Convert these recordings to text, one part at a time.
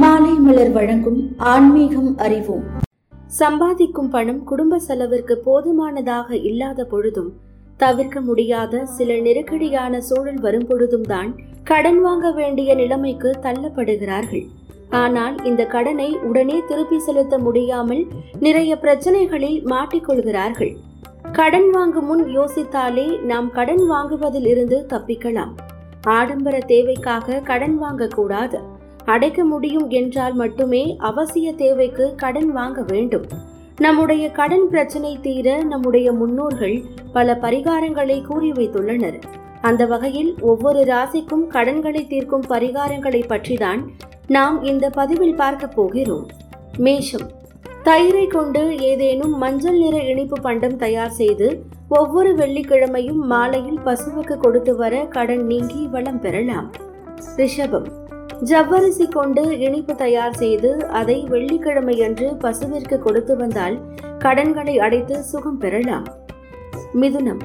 மாலை மலர் வழங்கும் ஆன்மீகம் அறிவோம். சம்பாதிக்கும் பணம் குடும்ப செலவிற்கு போதுமானதாக இல்லாத பொழுதும் தவிர்க்க முடியாத சில நெருக்கடியான சூழல் வரும் பொழுதும் தான் கடன் வாங்க வேண்டிய நிலைமைக்கு தள்ளப்படுகிறார்கள். ஆனால் இந்த கடனை உடனே திருப்பி செலுத்த முடியாமல் நிறைய பிரச்சனைகளில் மாட்டிக்கொள்கிறார்கள். கடன் வாங்கும் முன் யோசித்தாலே நாம் கடன் வாங்குவதில் இருந்து தப்பிக்கலாம். ஆடம்பர தேவைக்காக கடன் வாங்கக்கூடாது. அடைக்க முடியும் என்றால் மட்டுமே அவசிய தேவைக்கு கடன் வாங்க வேண்டும். நம்முடைய கடன் பிரச்சனை தீர நம்முடைய முன்னோர்கள் பல பரிகாரங்களை கூறி வைத்துள்ளனர். அந்த வகையில் ஒவ்வொரு ராசிக்கும் கடன்களை தீர்க்கும் பரிகாரங்களை பற்றிதான் நாம் இந்த பதிவில் பார்க்க போகிறோம். மேஷம். தயிரை கொண்டு ஏதேனும் மஞ்சள் நிற இனிப்பு பண்டம் தயார் செய்து ஒவ்வொரு வெள்ளிக்கிழமையும் மாலையில் பசுவுக்கு கொடுத்து வர கடன் நீங்கி வளம் பெறலாம். ரிஷபம். ஜவ்வரிசி கொண்டு இனிப்பு தயார் செய்து அதை வெள்ளிக்கிழமையன்று பசுவிற்கு கொடுத்து வந்தால் கடன்களை அடைத்து சுகம் பெறலாம். மிதுனம்.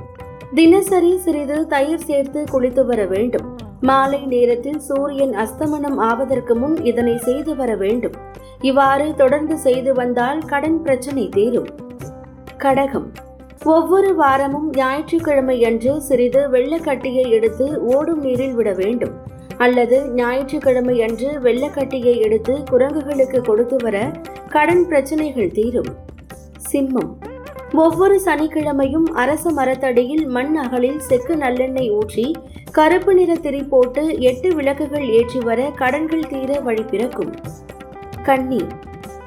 தினசரி சிறிது தயிர் சேர்த்து குளித்து வர வேண்டும். மாலை நேரத்தில் சூரியன் அஸ்தமனம் ஆவதற்கு முன் இதனை செய்து வர வேண்டும். இவ்வாறு தொடர்ந்து செய்து வந்தால் கடன் பிரச்சனை தீரும். கடகம். ஒவ்வொரு வாரமும் ஞாயிற்றுக்கிழமை அன்று சிறிது வெள்ளக்கட்டியை எடுத்து ஓடும் நீரில் விட வேண்டும். அல்லது ஞாயிற்றுக்கிழமை அன்று வெள்ளக்கட்டியை எடுத்து குரங்குகளுக்கு கொடுத்து வர கடன் பிரச்சனைகள் தீரும். சிம்மம். ஒவ்வொரு சனிக்கிழமையும் அரச மரத்தடியில் மண் அகலில் செக்கு நல்லெண்ணெய் ஊற்றி கருப்பு நிற திரி போட்டு எட்டு விளக்குகள் ஏற்றி வர கடன்கள் தீர வழி பிறக்கும். கன்னி.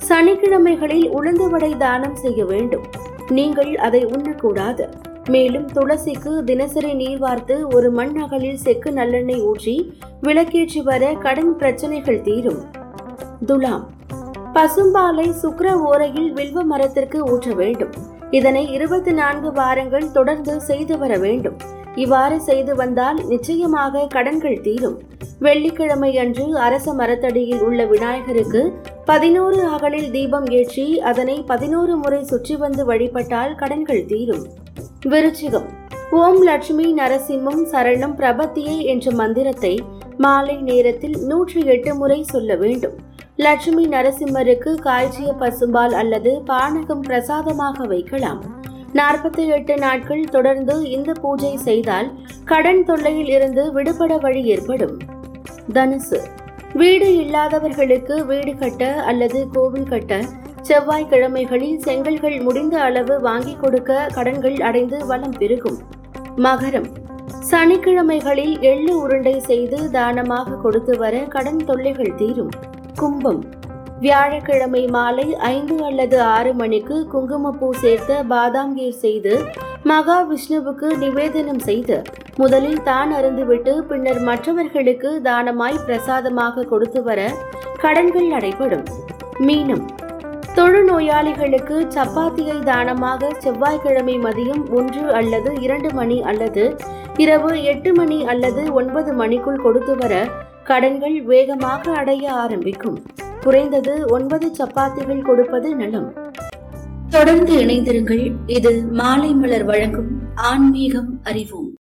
சனிக்கிழமைகளில் உளுந்து வடை தானம் செய்ய வேண்டும். நீங்கள் அதை உண்ணக்கூடாது. மேலும் துளசிக்கு தினசரி நீர் வார்த்து ஒரு மண் அகலில் செக்கு நல்லெண்ணெய் ஊற்றி விளக்கேற்றி வர கடன் பிரச்சனைகள் தீரும். துலாம். பசும்பாலை சுக்கர ஓரையில் வில்வ மரத்திற்கு ஊற்ற வேண்டும். இதனை இருபத்தி நான்கு வாரங்கள் தொடர்ந்து செய்து வர வேண்டும். இவ்வாறு செய்து வந்தால் நிச்சயமாக கடன்கள் தீரும். வெள்ளிக்கிழமை அன்று அரச மரத்தடியில் உள்ள விநாயகருக்கு பதினோரு அகலில் தீபம் ஏற்றி அதனை பதினோரு முறை சுற்றி வந்து வழிபட்டால் கடன்கள் தீரும். விருச்சிகம். ஓம் லட்சுமி நரசிம்மம் சரணம் பிரபத்தியை என்ற மந்திரத்தை மாலை நேரத்தில் நூற்றி எட்டு முறை சொல்ல வேண்டும். லட்சுமி நரசிம்மருக்கு காய்ச்சிய பசும்பால் அல்லது பானகம் பிரசாதமாக வைக்கலாம். நாற்பத்தி எட்டு நாட்கள் தொடர்ந்து இந்த பூஜை செய்தால் கடன் தொல்லையில் இருந்து விடுபட வழி ஏற்படும். தனுசு. வீடு இல்லாதவர்களுக்கு வீடு கட்ட அல்லது கோவில் கட்ட செவ்வாய்க்கிழமைகளில் செங்கல்கள் முடிந்த அளவு வாங்கி கொடுக்க கடன்கள் அடைந்து வளம் பெருகும். மகரம். சனிக்கிழமைகளில் எள்ளு உருண்டை செய்து தானமாக கொடுத்து வர கடன் தொல்லைகள் தீரும். கும்பம். வியாழக்கிழமை மாலை ஐந்து அல்லது ஆறு மணிக்கு குங்குமப்பூ சேர்த்த பாதாம் கீர் செய்து மகா விஷ்ணுவுக்கு நிவேதனம் செய்து முதலில் தான் அருந்துவிட்டு பின்னர் மற்றவர்களுக்கு தானமாய் பிரசாதமாக கொடுத்து வர கடன்கள் நடைபெறும். மீனம். தொழுநோயாளிகளுக்கு சப்பாத்தியை தானமாக செவ்வாய்க்கிழமை மதியம் ஒன்று அல்லது இரண்டு மணி அல்லது இரவு எட்டு மணி அல்லது ஒன்பது மணிக்குள் கொடுத்து வர கடன்கள் வேகமாக அடைய ஆரம்பிக்கும். குறைந்தது ஒன்பது சப்பாத்திகள் கொடுப்பது நலம். தொடர்ந்து இணைந்திருங்கள். இது மாலை மலர் வழங்கும் ஆன்மீகம் அறிவோம்.